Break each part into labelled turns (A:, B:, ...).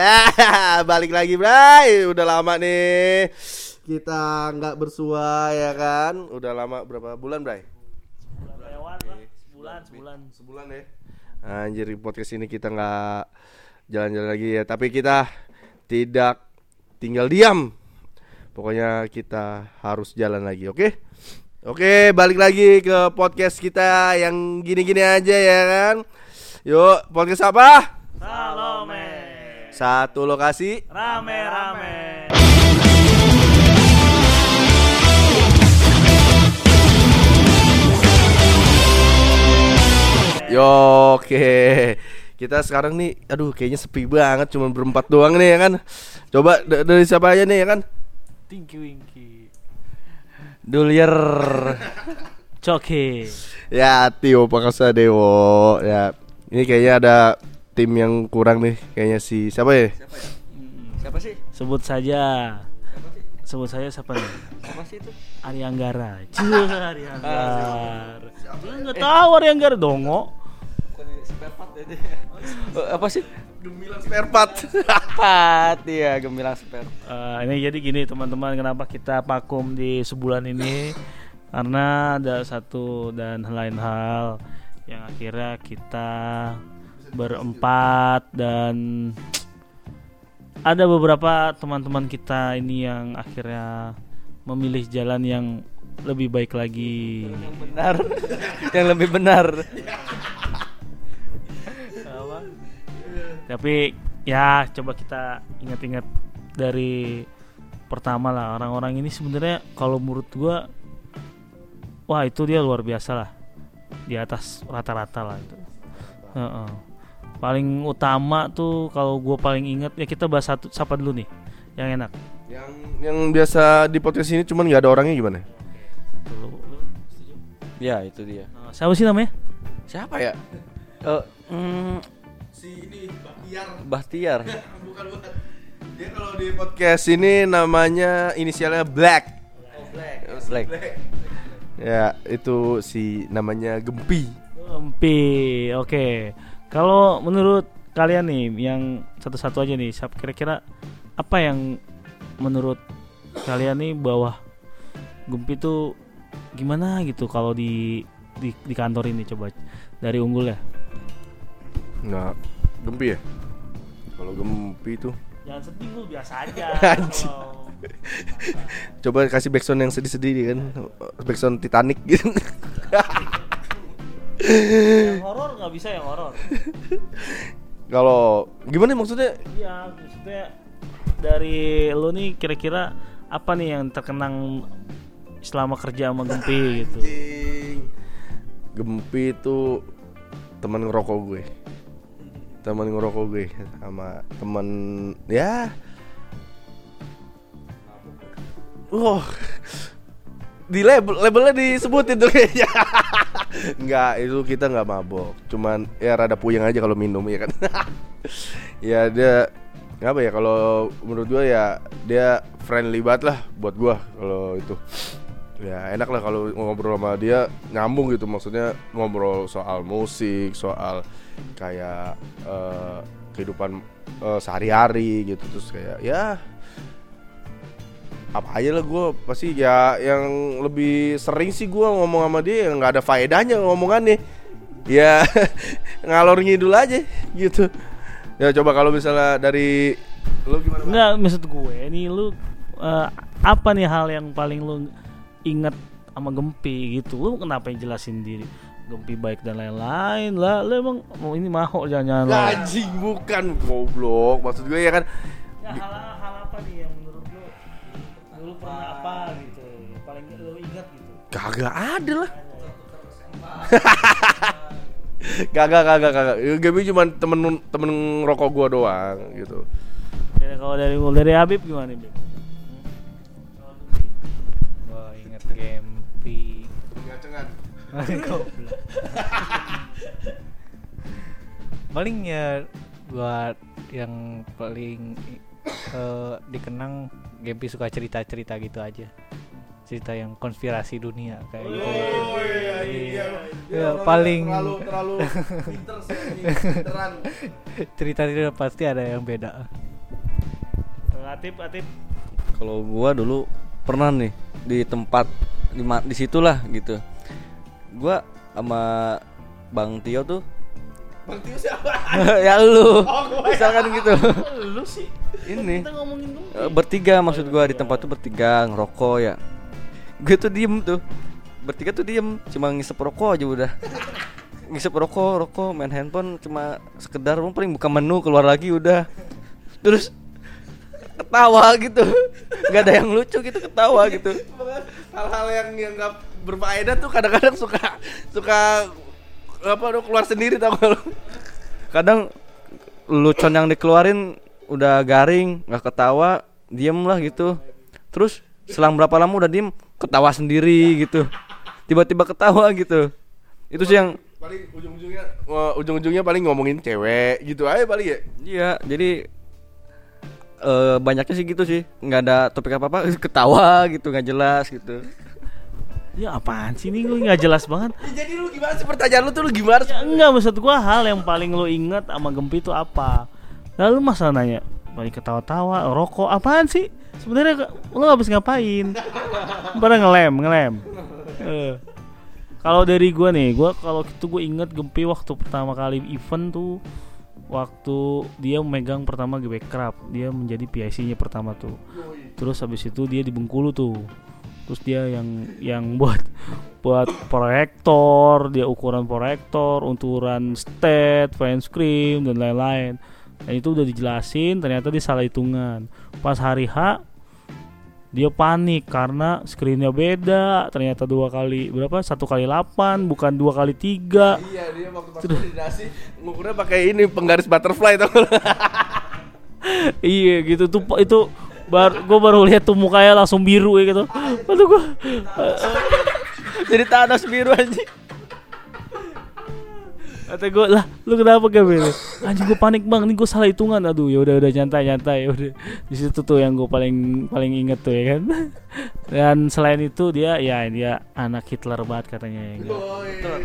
A: Balik lagi, Bray. Udah lama nih kita nggak bersua ya kan? Udah lama berapa bulan, Bray?
B: lewat lah sebulan sebulan
A: Sebulan ya. Anjir, podcast ini kita nggak jalan-jalan lagi ya, tapi kita tidak tinggal diam. Pokoknya kita harus jalan lagi, oke? Oke, balik lagi ke podcast kita yang gini-gini aja ya kan. Yuk, podcast apa?
B: Salome
A: Satu lokasi.
B: rame rame
A: Yo, oke. Kita sekarang nih, aduh kayaknya sepi banget, cuma berempat doang nih ya kan. Coba dari siapa aja nih ya kan?
B: Tinky Winky Dulyer Coki
A: Ya, Tio Pakasa Dewo. Ya, ini kayaknya ada tim yang kurang nih, kayaknya si siapa ya?
C: Siapa sih?
B: sebut saja
C: Siapa sih?
B: sebut saya siapa nih
C: Siapa sih itu?
B: Arianggara Cih Arianggara Lu nggak tahu Arianggara dongo
C: Bukan spare part ya dia. Oh, apa sih?
A: Gemilang spare part.
C: Part ya, gemilang spare.
B: Eh, ini jadi gini teman-teman kenapa kita vakum di sebulan ini karena ada satu dan lain hal yang akhirnya kita berempat dan ada beberapa teman-teman kita ini yang akhirnya memilih jalan yang lebih baik lagi.
C: Yang benar. yang lebih benar.
B: Tapi ya coba kita ingat-ingat dari pertama lah orang-orang ini sebenarnya kalau menurut gua wah itu dia luar biasa lah di atas rata-rata lah itu. Heeh. Paling utama tuh kalau gua paling ingat ya kita bahas satu siapa dulu nih yang enak.
A: yang yang biasa di podcast ini cuman nggak ada orangnya gimana?
B: Lu setuju?
C: Ya, itu dia.
B: Nah, siapa sih namanya?
C: Siapa ya? Eh, mm,
A: Si ini Bahtiar.
C: Bahtiar.
A: bukan bukan. Dia kalau di podcast ini namanya inisialnya Black.
C: Black.
A: Ya, itu si namanya Gempi.
B: Empi. Oke. Kalau menurut kalian nih yang satu-satu aja nih, siapa kira-kira apa yang menurut kalian nih bawah Gempi tuh gimana gitu kalau di di, di kantor ini coba dari unggul ya.
A: Nah, Gempi ya? Kalau Gempi tuh
B: Jangan sedih lu biasa aja. Kalau-
A: Coba kasih backsound yang sedih-sedih kan Backsound Titanic gitu
B: yang horor nggak bisa yang horor.
A: Kalau gimana maksudnya?
B: Iya, maksudnya dari lu nih kira-kira apa nih yang terkenang selama kerja sama Gempi gitu.
A: Gempi itu teman ngerokok gue Teman ngerokok gue Sama teman Ya Wah di label labelnya disebutin tuh kayaknya. Enggak itu kita nggak mabok. Cuman ya rada puyeng aja kalau minum ya kan. Ya dia apa ya kalau menurut gua ya dia friendly banget lah buat gua kalau itu. Ya enak lah kalau ngobrol sama dia nyambung gitu. Maksudnya ngobrol soal musik soal kayak eh, kehidupan eh, sehari-hari gitu. Terus kayak ya apa aja lah gue pasti ya yang lebih sering sih gue ngomong sama dia yang nggak ada faedahnya ngomongannya ya ngalor ngidul aja gitu ya coba kalau misalnya dari lu gimana Bang?
B: Enggak, maksud gue ini lu eh, apa nih hal yang paling lu inget sama Gempi gitu. Lu kenapa yang jelasin diri Gempi baik dan lain-lain lah. Lu emang mau ini mau jangan-jangan lah.
A: anjing bukan goblok maksud gue ya kan
B: Ya, pernah apa gitu paling lu ingat gitu.
A: kagak ada lah kagak kagak kagak Gaby cuma temen temen rokok gua doang gitu
B: Ya, kalau dari dari Habib gimana nih? Bib?
C: Inget Gempi. Paling ya buat yang paling eh, dikenang Gempi suka cerita-cerita gitu aja. Cerita yang konspirasi dunia kayak gitu. Iya. Ya, paling
A: terlalu terlalu pinter sih anjing, pinteran
C: cerita-cerita pasti ada yang beda.
B: Atip, Atip.
D: Kalau gua dulu pernah nih di tempat di di situlah gitu. Gua sama Bang Tio tuh
A: Siapa?
D: ya lu.
A: Oh, gua
D: Misalkan gitu.
B: Lu sih.
D: Ini
B: Kita ngomongin dong.
D: eh, bertiga maksud gua di tempat tuh bertiga ngerokok ya. Gue tuh diem tuh. Bertiga tuh diem, cuma ngisep rokok aja udah. Ngisep rokok, rokok, main handphone cuma sekedar paling buka menu keluar lagi udah. Terus ketawa gitu. nggak ada yang lucu gitu ketawa gitu.
A: Hal-hal yang yang nggak berfaedah tuh kadang-kadang suka suka apa tuh keluar sendiri tau gak lu?
D: kadang lucon yang dikeluarin udah garing nggak ketawa diem lah gitu. Terus selang berapa lama udah diem ketawa sendiri gitu. Tiba-tiba ketawa gitu. Itu sih yang
A: paling ujung-ujungnya ujung-ujungnya paling ngomongin cewek gitu aja paling ya?
D: Iya jadi eh banyaknya sih gitu sih. Nggak ada topik apa apa ketawa gitu nggak jelas gitu
B: Ya apaan sih ini gue nggak jelas banget.
A: Ya, jadi lu gimana sih pertanyaan lu tuh lu gimana sih
B: Ya enggak maksud gua hal yang paling lu inget sama Gempi itu apa? Lalu masa nanya paling ketawa-tawa, rokok apaan sih? Sebenarnya lu habis ngapain? Pada ngelem, ngelem. Eh. Kalau dari gua nih, gua kalau itu gue inget Gempi waktu pertama kali event tuh waktu dia megang pertama GB Crab, dia menjadi PIC-nya pertama tuh. Terus habis itu dia di Bengkulu tuh. Terus dia yang yang buat buat proyektor, dia ukuran proyektor, ukuran stat, fan screen dan lain-lain. Dan itu udah dijelasin, ternyata dia salah hitungan. Pas hari H dia panik karena screennya beda, ternyata dua kali berapa? Satu kali 8 bukan dua kali tiga.
A: iya dia waktu pas koordinasi ngukurnya pakai ini penggaris butterfly lu?
B: iya gitu tuh itu baru gue baru lihat tuh mukanya langsung biru ya gitu. Aduh gue
D: jadi Thanos biru aja
B: Kata gue lah lu kenapa gak beli? Anjing gue panik bang, ini gue salah hitungan. Aduh ya udah udah nyantai nyantai udah. Di situ tuh yang gue paling paling inget tuh ya kan. Dan selain itu dia ya dia anak Hitler banget katanya ya.
A: Oh, iya.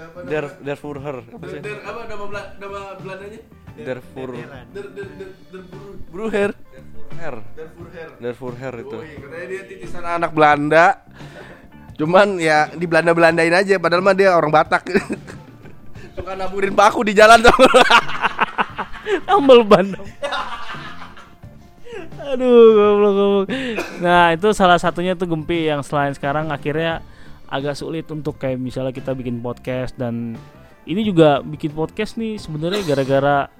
A: Apa
D: der der
A: Der, der, apa nama Bela, nama Belandanya?
D: der Fur
A: Der der der der Bru- Bruher. Furher.
D: der Furher itu
A: Oh, iya, katanya dia titisan anak Belanda. Cuman ya di Belanda Belandain aja padahal mah dia orang Batak. Suka naburin paku di jalan tuh.
B: Tambal ban. Aduh, goblok goblok. Nah, itu salah satunya tuh Gempi yang selain sekarang akhirnya agak sulit untuk kayak misalnya kita bikin podcast dan ini juga bikin podcast nih sebenarnya gara-gara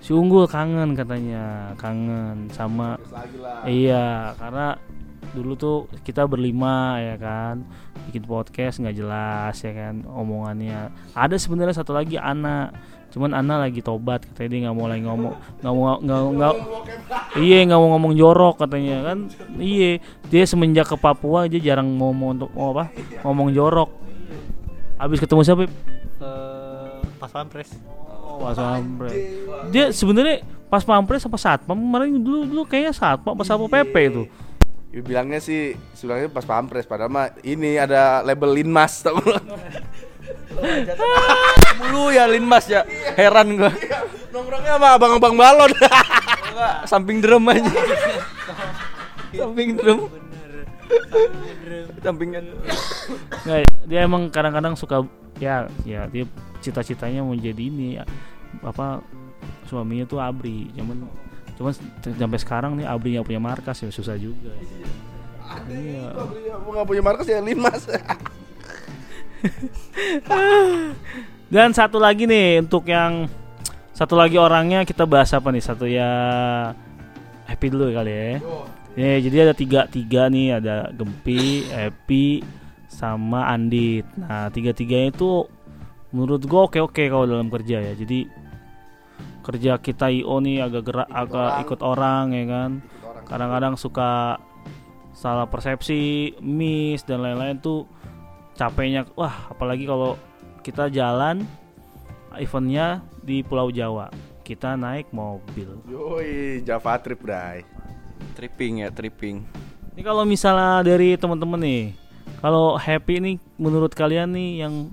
B: si Unggul kangen katanya, kangen sama. Iya, karena dulu tuh kita berlima ya kan bikin podcast nggak jelas ya kan omongannya. Ada sebenarnya satu lagi Ana, cuman Ana lagi tobat katanya dia nggak mau lagi ngomong nggak mau nggak nggak iya nggak mau ngomong jorok katanya kan iya dia semenjak ke Papua dia jarang ngomong untuk mau apa ngomong jorok. Habis ketemu siapa?
C: Eh, pas pampres
B: Oh, pas pampres. Dia sebenarnya pas pampres apa satpam kemarin dulu dulu kayaknya satpam pas apa PP itu.
A: Ya, bilangnya sih sebenarnya pas pampres padahal mah ini ada label Linmas tau lu.
D: mulu ya Linmas ya heran gua
A: Nongkrongnya sama abang-abang balon.
D: samping drum aja samping drum sampingan
B: Nggak, dia emang kadang-kadang suka ya ya dia cita-citanya mau jadi ini ya, apa suaminya tuh Abri. Cuman cuman sampai sekarang nih Abri nggak punya markas ya susah juga. Iya.
A: Aku nggak punya markas ya Linmas.
B: dan satu lagi nih untuk yang satu lagi orangnya kita bahas apa nih? Satu ya Happy dulu kali ya. Ya jadi ada tiga tiga nih. Ada Gempi Happy sama Andit. Nah tiga tiganya itu menurut gua oke oke kalau dalam kerja ya. Jadi kerja kita IO nih agak gerak agak ikut orang ya kan? Kadang-kadang suka salah persepsi miss dan lain-lain tuh capeknya. Wah apalagi kalau kita jalan eventnya di Pulau Jawa kita naik mobil.
A: Yoi, Java trip, Bray.
D: tripping ya tripping.
B: Ini kalau misalnya dari teman-teman nih kalau happy nih menurut kalian nih yang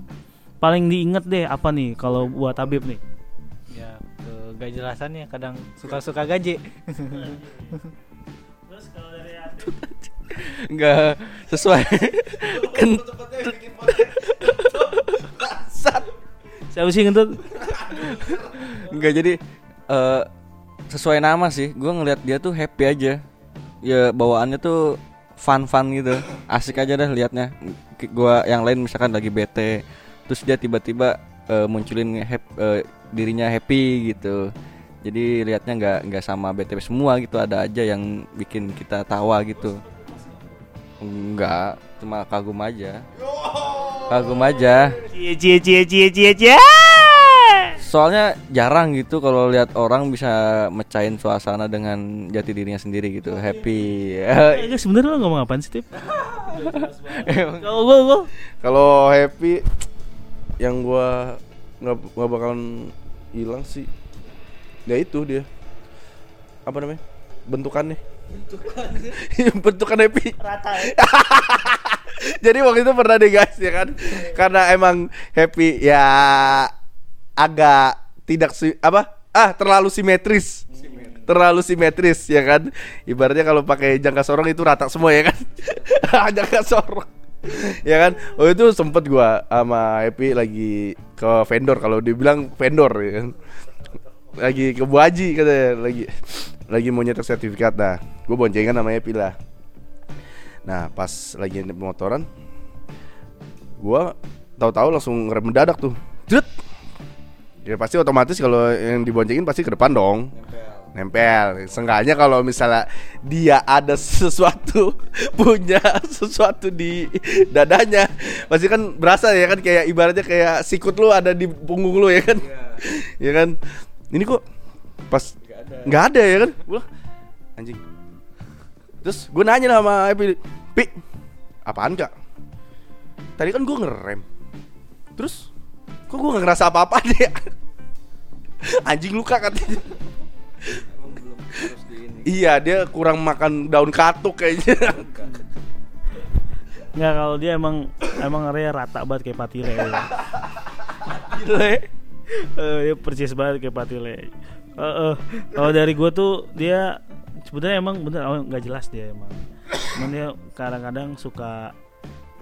B: paling diinget deh apa nih kalau buat Habib nih
C: gak jelasannya kadang suka-suka gaji
B: Terus kalau dari Ati,
D: Enggak sesuai. kan
B: siapa sih ngentut?
D: enggak jadi eh sesuai nama sih. Gua ngelihat dia tuh happy aja. Ya bawaannya tuh fun-fun gitu. Asik aja dah liatnya. Gua yang lain misalkan lagi bete, terus dia tiba-tiba eh, munculin hap- eh, dirinya happy gitu. Jadi liatnya nggak nggak sama BTW semua gitu, ada aja yang bikin kita tawa gitu. Enggak, cuma kagum aja. Kagum aja.
B: Cie cie cie cie cie cie.
D: Soalnya jarang gitu kalau lihat orang bisa mecahin suasana dengan jati dirinya sendiri gitu, happy.
B: Eh, sebenarnya lo ngomong apaan sih, Tip? Kalau gua
A: Kalau happy yang gua nggak nggak bakalan hilang sih. Ya itu dia. Apa namanya? Bentukannya. Bentukan happy.
B: rata ya.
A: Jadi waktu itu pernah deh guys ya kan. Karena emang happy ya agak tidak si apa? Ah, terlalu simetris. Terlalu simetris ya kan. Ibaratnya kalau pakai jangka sorong itu rata semua ya kan. jangka sorong. Ya kan. Oh itu sempet gua sama Happy lagi ke vendor kalau dibilang vendor ya kan. Lagi ke Bu Haji katanya lagi lagi mau nyetak sertifikat dah. Gue boncengan sama Happy lah. Nah pas lagi motoran Gua tahu-tahu langsung ngerem mendadak tuh Jut Ya pasti otomatis kalau yang diboncengin pasti ke depan dong Seenggaknya kalau misalnya dia ada sesuatu Punya sesuatu di dadanya Pasti kan berasa ya kan Kayak ibaratnya kayak sikut lu ada di punggung lu ya kan. Ya kan? Ini kok pas nggak ada. ya kan? Gua anjing. Terus gue nanya sama Epi Pi Apaan kak? Tadi kan gue ngerem. Terus Kok gue gak ngerasa apa-apa deh Anjing luka katanya Iya dia kurang makan daun katuk kayaknya
B: Nggak kalau dia emang emang area rata banget kayak patile.
A: Gile
B: Eh, dia persis banget kayak patile. Eh, eh. kalau dari gue tuh dia sebenarnya emang bener oh, nggak jelas dia emang. Cuman dia kadang-kadang suka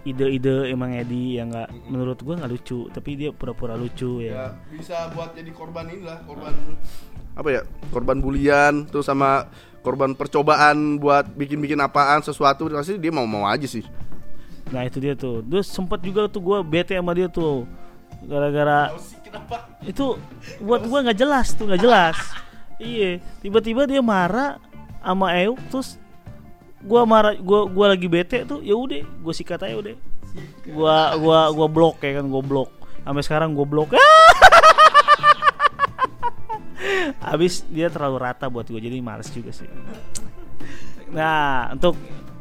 B: ide-ide emang Edi yang nggak menurut gue nggak lucu tapi dia pura-pura lucu ya.
A: bisa buat jadi korban inilah Korban Apa ya Korban bulian Terus sama korban percobaan Buat bikin-bikin apaan Sesuatu Pasti dia mau-mau aja sih.
B: Nah itu dia tuh. Terus sempet juga tuh gue bete sama dia tuh. Gara-gara itu buat gue nggak jelas tuh nggak jelas. iya tiba-tiba dia marah sama Euk terus gua marah gua gua lagi bete tuh ya udah gue sikat aja udah. Gua gua gua blok ya kan gua blok. Sampai sekarang gua blok Abis dia terlalu rata buat gue jadi males juga sih. Nah untuk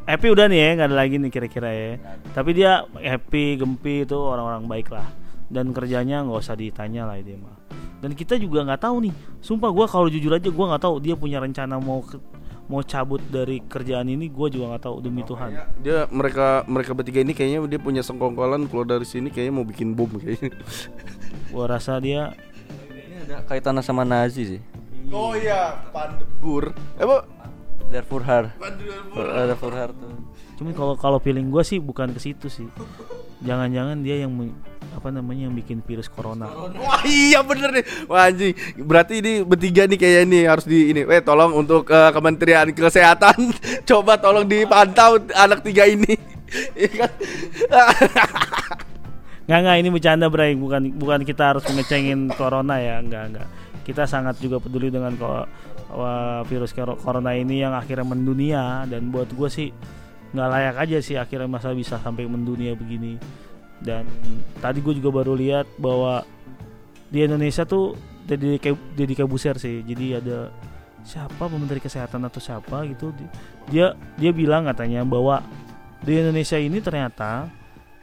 B: happy udah nih ya nggak ada lagi nih kira-kira ya. Tapi dia happy gempi itu orang-orang baik lah dan kerjanya nggak usah ditanya lah dia mah. Dan kita juga nggak tahu nih. Sumpah gua kalau jujur aja gua nggak tahu dia punya rencana mau ke- mau cabut dari kerjaan ini gua juga nggak tahu demi Tuhan.
A: Dia mereka mereka bertiga ini kayaknya dia punya sengkongkolan keluar dari sini kayaknya mau bikin bom kayaknya.
B: Gua rasa dia
D: ada kaitannya sama Nazi sih.
A: Oh iya, Pandebur. Eh, Bu.
D: Darfurhar. Ada Furhar tuh.
B: Cuma kalau kalau feeling gua sih bukan ke situ sih. Jangan-jangan dia yang apa namanya yang bikin virus corona.
A: Wah iya bener nih Wah anjing Berarti ini bertiga nih kayak ini Harus di ini Weh tolong untuk eh, Kementerian Kesehatan Coba tolong dipantau Anak tiga ini Iya kan
B: Nggak nggak ini bercanda Bray. Bukan bukan kita harus mengecengin corona ya. Nggak nggak. Kita sangat juga peduli dengan virus corona ini yang akhirnya mendunia. Dan buat gue sih nggak layak aja sih akhirnya masa bisa sampai mendunia begini. Dan tadi gue juga baru lihat bahwa di Indonesia tuh jadi jadi kabuser sih. Jadi ada siapa? Menteri kesehatan atau siapa gitu. Di- dia dia bilang katanya bahwa di Indonesia ini ternyata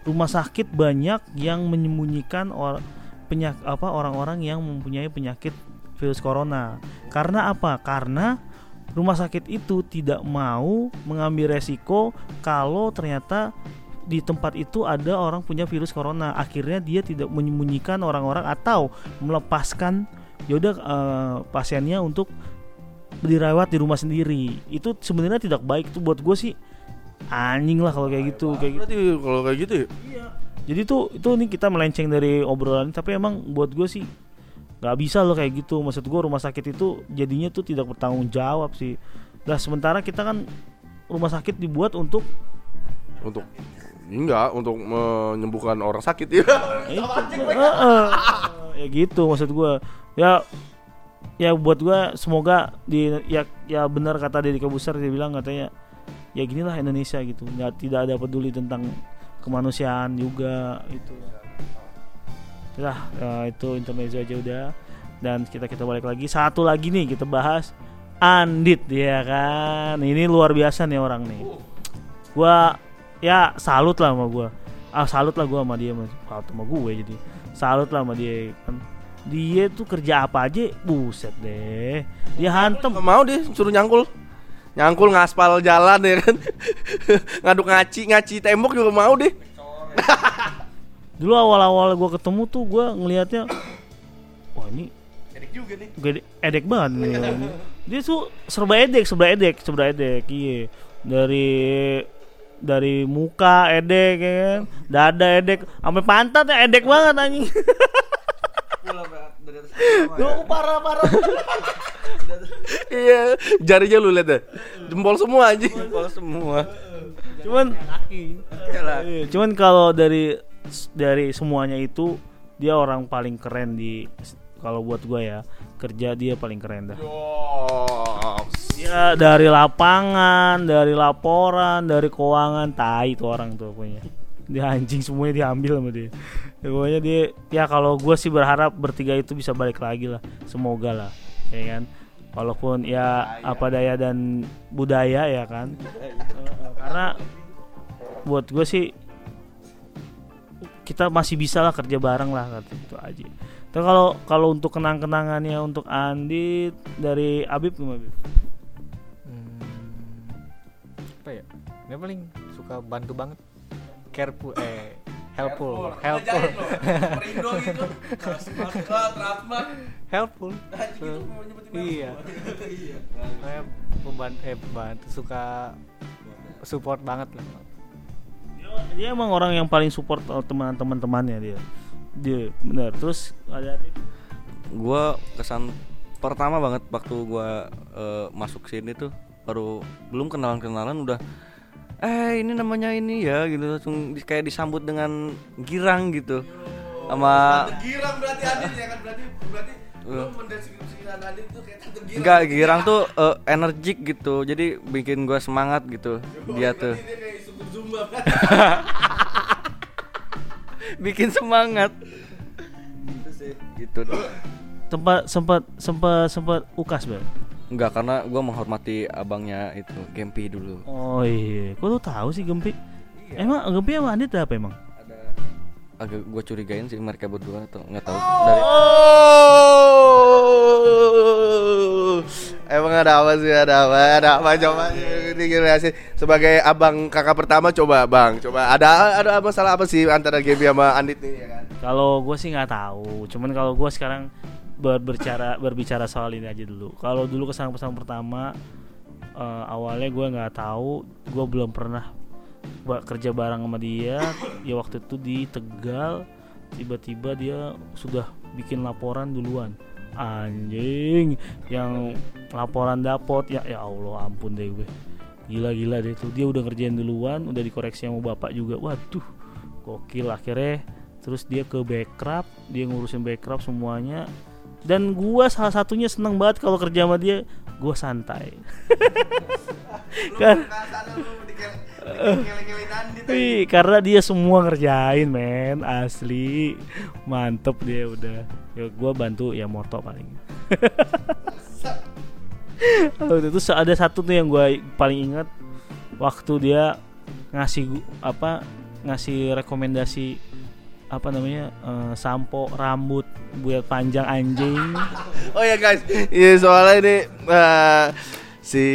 B: rumah sakit banyak yang menyembunyikan or, penyak apa orang-orang yang mempunyai penyakit virus corona. Karena apa? Karena rumah sakit itu tidak mau mengambil resiko kalau ternyata di tempat itu ada orang punya virus corona. Akhirnya dia tidak menyembunyikan orang-orang atau melepaskan ya udah eh, pasiennya untuk dirawat di rumah sendiri itu sebenarnya tidak baik itu buat gue sih anjing lah kalau kayak gitu kayak gitu.
A: Berarti kalau kayak gitu ya?
B: Jadi tuh itu nih kita melenceng dari obrolan tapi emang buat gue sih nggak bisa loh kayak gitu. Maksud gue rumah sakit itu jadinya tuh tidak bertanggung jawab sih. Lah sementara kita kan rumah sakit dibuat untuk
A: untuk enggak untuk menyembuhkan orang sakit. Ya.
B: Ya ya gitu maksud gua. Ya ya buat gua semoga di ya ya benar kata Deddy Kebusar dia bilang katanya ya ginilah Indonesia gitu. Nggak tidak ada peduli tentang kemanusiaan juga itu ya itu intermezzo aja udah. Dan kita kita balik lagi. Satu lagi nih kita bahas Andit ya kan? Ini luar biasa nih orang nih. Gua ya salut lah sama gua. Ah salut lah gua sama dia salut sama gue jadi. Salut lah sama dia kan. Dia tuh kerja apa aja buset deh. Dia hantem.
A: mau deh suruh nyangkul. Nyangkul ngaspal jalan ya kan. Ngaduk ngaci, ngaci tembok juga mau deh.
B: dulu awal-awal gua ketemu tuh gua ngelihatnya wah ini
A: Edik juga nih.
B: gede edek banget nih ini. dia tuh serba edek serba edek serba edek iya dari dari muka edek ya kan dada edek sampai pantat ya edek banget anjing Duh, parah parah
A: Iya, jarinya lu lihat deh. Jempol semua aja.
D: Kalau semua.
B: cuman
D: Iyalah.
B: iya, cuman kalau dari dari semuanya itu dia orang paling keren di kalau buat gua ya kerja dia paling keren dah Ya dari lapangan, dari laporan, dari keuangan, tai itu orang tuh pokoknya. Dia anjing semuanya diambil sama dia. Ya, pokoknya dia ya kalau gue sih berharap bertiga itu bisa balik lagi lah. Semoga lah, ya kan. Walaupun ya apa daya dan budaya ya kan. Karena buat gue sih kita masih bisa lah kerja bareng lah kata itu aja. Tapi kalau kalau untuk kenang-kenangannya untuk Andi dari Abib gimana? Bib?
C: Hmm, apa ya dia paling suka bantu banget careful eh helpful helpful. helpful. Iya. Kayak membantu eh bantu suka support banget lah.
B: Dia emang orang yang paling support uh, teman-teman temannya dia. Dia benar terus ada
D: Gua kesan pertama banget waktu gua eh, masuk sini tuh baru belum kenalan-kenalan udah eh ini namanya ini ya gitu. Langsung di- kayak disambut dengan girang gitu. Sama
A: Girang berarti Adit ya kan? Berarti berarti lu mendeskripsikan Adit tuh kayak tante girang.
D: enggak girang tuh eh, energik gitu. Jadi bikin gua semangat gitu. Dia tuh.
A: Dia kayak zumba kan.
D: bikin semangat. Gitu sih. Gitu. Deh.
B: tempat sempat sempat sempat ukas bang
D: enggak karena gua menghormati abangnya itu Gempi dulu.
B: Oh iya. Kok lu tahu sih Gempi? Emang Gempi sama Andit apa emang?
D: Ada. Agak gua curigain sih mereka berdua atau nggak tahu. Dari
A: Oh, emang ada apa sih? Ada apa? Ada apa? Coba sih. Sebagai abang kakak pertama coba bang, coba ada ada masalah apa sih antara Gaby sama Andit nih ya kan?
B: kalau gue sih nggak tahu. Cuman kalau gue sekarang ber- berbicara berbicara soal ini aja dulu. Kalau dulu kesan pesan pertama eh, awalnya gue nggak tahu gue belum pernah kerja bareng sama dia. Ya waktu itu di Tegal tiba-tiba dia sudah bikin laporan duluan. Anjing yang laporan dapot ya ya Allah ampun deh gue. Gila-gila deh tuh dia udah ngerjain duluan udah dikoreksi sama bapak juga. Waduh gokil akhirnya. Terus dia ke backup dia ngurusin backup semuanya dan gua salah satunya seneng banget kalau kerja sama dia gua santai. Kan Wih, karena dia semua ngerjain men. Asli. Mantep dia udah. Ya gua bantu ya moto paling. Waktu itu ada satu tuh yang gua paling ingat. Waktu dia ngasih apa ngasih rekomendasi apa namanya eh, sampo rambut buat panjang anjing.
A: Oh ya guys, iya soalnya ini eh, si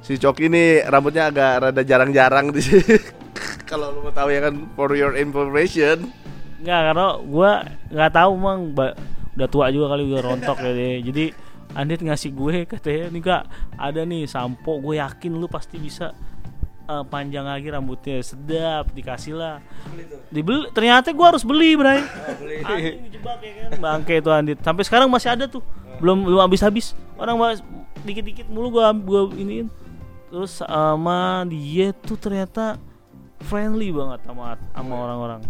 A: si Coki ini rambutnya agak rada jarang-jarang di sini. Kalau lu mau tahu ya kan for your information.
B: nggak karena gua nggak tahu emang udah tua juga kali udah rontok ya deh jadi Andit ngasih gue katanya nih kak ada nih sampo. Gue yakin lu pasti bisa eh, panjang lagi rambutnya sedap dikasih lah. Dibeli ternyata gue harus beli bray. Anjing dijebak ya kan? Bangke itu Andit. Sampai sekarang masih ada tuh. Belum belum habis habis orang mas dikit dikit mulu gue gue iniin. Terus sama dia tuh ternyata friendly banget sama sama orang-orang.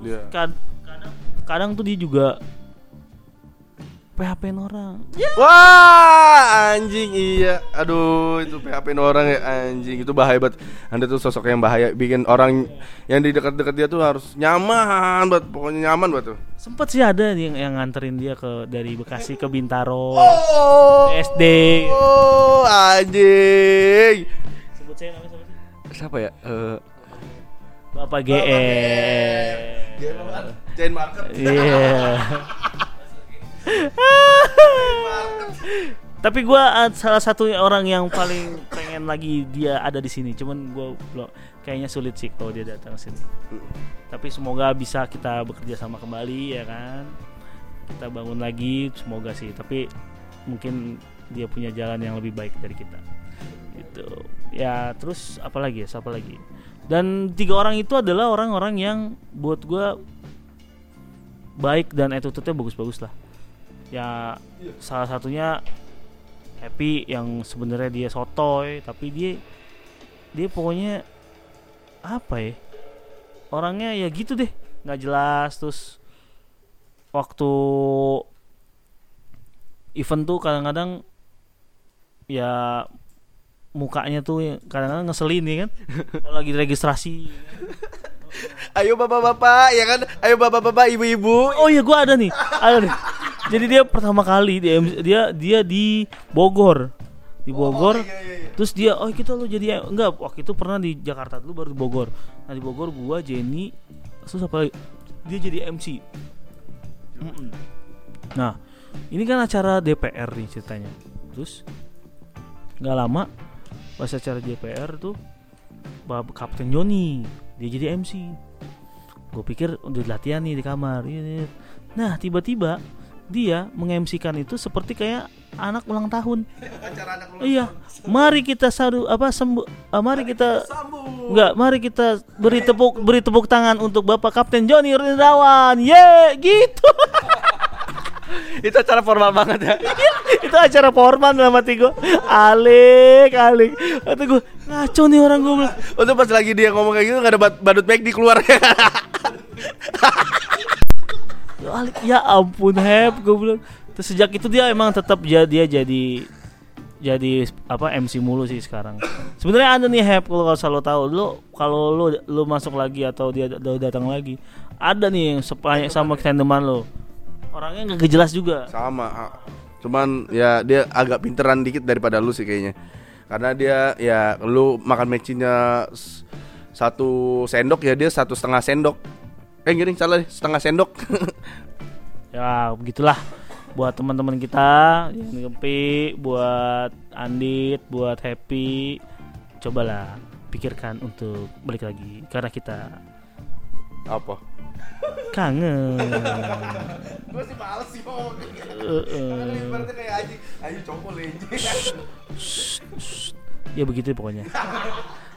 A: Dia.
B: Kad- kadang kadang tuh dia juga PHP orang
A: Wah, anjing iya. Aduh, itu PHP orang ya anjing. Itu bahaya banget. Anda tuh sosok yang bahaya bikin orang yang di dekat-dekat dia tuh harus nyaman banget. Pokoknya nyaman banget tuh.
B: sempet sih ada yang yang nganterin dia ke dari Bekasi ke Bintaro
A: Oh.
B: SD
A: Oh, anjing.
B: sebut saya namanya siapa sih
D: Siapa ya? Eh,
B: Bapak GE
A: Chain market.
B: Iya. Tapi gua uh, salah satu orang yang paling pengen lagi dia ada di sini. Cuman gua belum kayaknya sulit sih kalau dia datang sini. Tapi semoga bisa kita bekerja sama kembali ya kan. Kita bangun lagi semoga sih. Tapi mungkin dia punya jalan yang lebih baik dari kita. Gitu. Ya, terus apa lagi ya? Siapa lagi? Dan tiga orang itu adalah orang-orang yang buat gua baik dan attitude-nya bagus-bagus lah. Ya salah satunya Happy yang sebenarnya dia sotoy tapi dia dia pokoknya apa ya? Orangnya ya gitu deh, nggak jelas terus waktu event tuh kadang-kadang ya mukanya tuh yang kadang-kadang ngeselin ya kan kalau lagi registrasi
A: Ayo bapak-bapak, ya kan? Ayo bapak-bapak, ibu-ibu.
B: Oh iya gua ada nih, ada nih. Jadi dia pertama kali dia dia dia di Bogor. Di Bogor. Terus dia oh kita lo jadi enggak waktu itu pernah di Jakarta dulu baru di Bogor. Nah di Bogor gua Jenny terus apa lagi? Dia jadi MC. Mm-mm. Nah, ini kan acara DPR nih ceritanya. Terus nggak lama pas acara DPR tuh Bab Kapten Joni dia jadi MC. Gue pikir udah latihan nih di kamar. Iya, iya. Nah tiba-tiba dia mengemsikan itu seperti kayak anak ulang tahun. Iya, mari kita sadu apa sembu, ah, mari kita Enggak, mari kita beri tepuk beri tepuk tangan untuk Bapak Kapten Joni Rindawan. Ye, gitu.
D: itu acara formal banget ya.
B: itu acara formal dalam hati gue alik alik kata gue ngaco nih orang gue
A: Untuk pas lagi dia ngomong kayak gitu gak ada bad- badut back di keluar.
B: ya, ya ampun heb gue bilang terus sejak itu dia emang tetap dia dia jadi jadi apa MC mulu sih sekarang sebenarnya ada nih heb kalau kalau tahu lu kalau lu lu masuk lagi atau dia udah datang lagi ada nih yang sepa- sama tandeman lo orangnya nggak jelas juga
A: Sama. Cuman ya dia agak pinteran dikit daripada lu sih kayaknya. Karena dia ya lu makan mecinnya s- satu sendok ya dia satu setengah sendok. Eh gini salah setengah sendok.
B: ya begitulah buat teman-teman kita yang gempi buat Andit buat Happy cobalah pikirkan untuk balik lagi karena kita
A: Apa?
B: kangen
A: Gue sih males sih ngomong
B: Eh, eh.
A: Ibaratnya kayak anjing, anjing cokol anjing.
B: ya begitu pokoknya